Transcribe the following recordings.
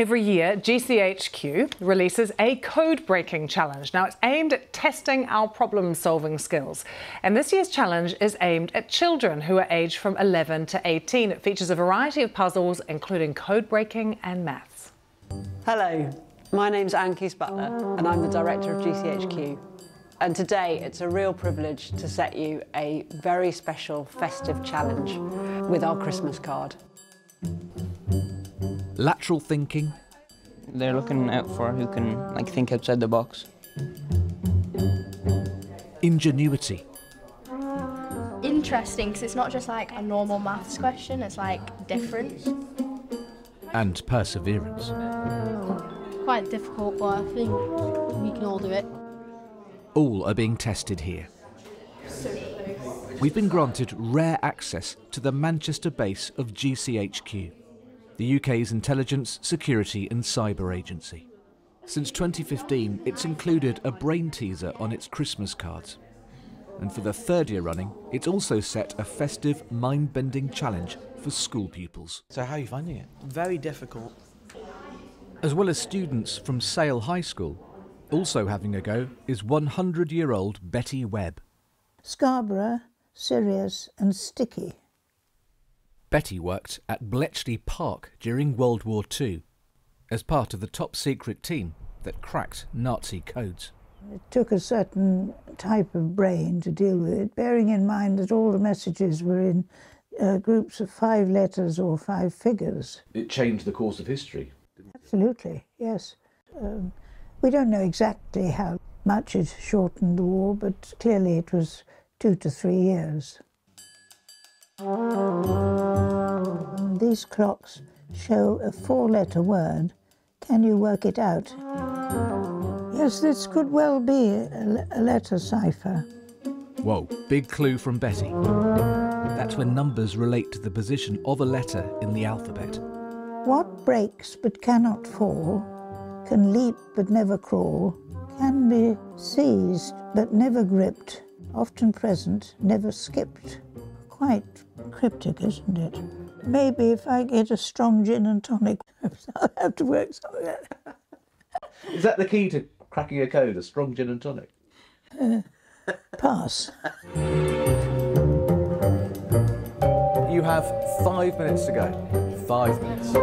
Every year, GCHQ releases a code breaking challenge. Now, it's aimed at testing our problem solving skills. And this year's challenge is aimed at children who are aged from 11 to 18. It features a variety of puzzles, including code breaking and maths. Hello, my name's Anne Keast-Butler, and I'm the director of GCHQ. And today it's a real privilege to set you a very special festive challenge with our Christmas card lateral thinking. They're looking out for who can like think outside the box. Ingenuity. Interesting because it's not just like a normal maths question, it's like different. And perseverance. Quite difficult, but I think we can all do it. All are being tested here. We've been granted rare access to the Manchester base of GCHQ the UK's intelligence, security and cyber agency. Since 2015, it's included a brain teaser on its Christmas cards. And for the third year running, it's also set a festive, mind-bending challenge for school pupils. So how are you finding it? Very difficult. As well as students from Sale High School, also having a go is 100-year-old Betty Webb. Scarborough, Sirius and Sticky Betty worked at Bletchley Park during World War II as part of the top secret team that cracked Nazi codes. It took a certain type of brain to deal with it, bearing in mind that all the messages were in uh, groups of five letters or five figures. It changed the course of history. Absolutely, yes. Um, we don't know exactly how much it shortened the war, but clearly it was two to three years. These clocks show a four-letter word. Can you work it out? Yes, this could well be a, letter cipher. Whoa, big clue from Betty. That's when numbers relate to the position of a letter in the alphabet. What breaks but cannot fall, can leap but never crawl, can be seized but never gripped, often present, never skipped quite cryptic, isn't it? Maybe if I get a strong gin and tonic, I'll have to work something out. Is that the key to cracking a code, a strong gin and tonic? Uh, pass. You have five minutes to go. Five minutes.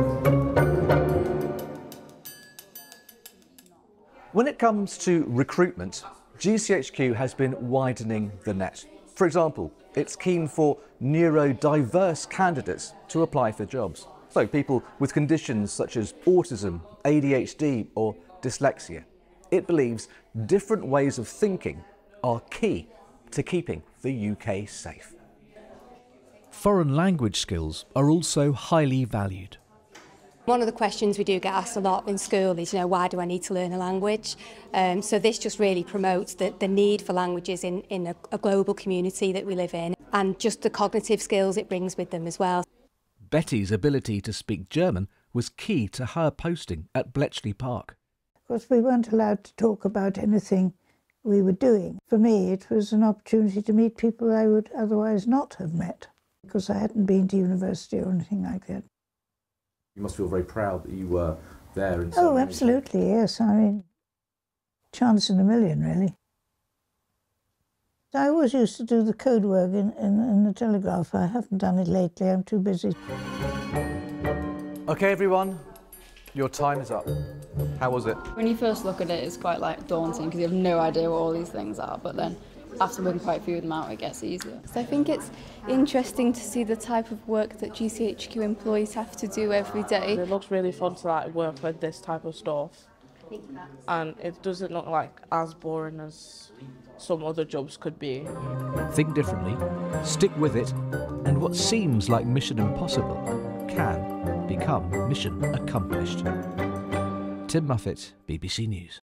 When it comes to recruitment, GCHQ has been widening the net. For example, it's keen for neurodiverse candidates to apply for jobs. So people with conditions such as autism, ADHD or dyslexia. It believes different ways of thinking are key to keeping the UK safe. Foreign language skills are also highly valued. One of the questions we do get asked a lot in school is, you know, why do I need to learn a language? Um, so this just really promotes the, the need for languages in, in a, a global community that we live in and just the cognitive skills it brings with them as well. Betty's ability to speak German was key to her posting at Bletchley Park. Of course, we weren't allowed to talk about anything we were doing. For me, it was an opportunity to meet people I would otherwise not have met because I hadn't been to university or anything like that. You must feel very proud that you were there. In oh, absolutely, yes. I mean, chance in a million, really. I always used to do the code work in, in, in the Telegraph. I haven't done it lately, I'm too busy. OK, everyone, your time is up. How was it? When you first look at it, it's quite like daunting because you have no idea what all these things are, but then after working quite a few of them out, it gets easier. So I think it's interesting to see the type of work that GCHQ employees have to do every day. It looks really fun to like work with this type of stuff. And it doesn't look like as boring as some other jobs could be. Think differently, stick with it, and what seems like mission impossible can become mission accomplished. Tim Muffett, BBC News.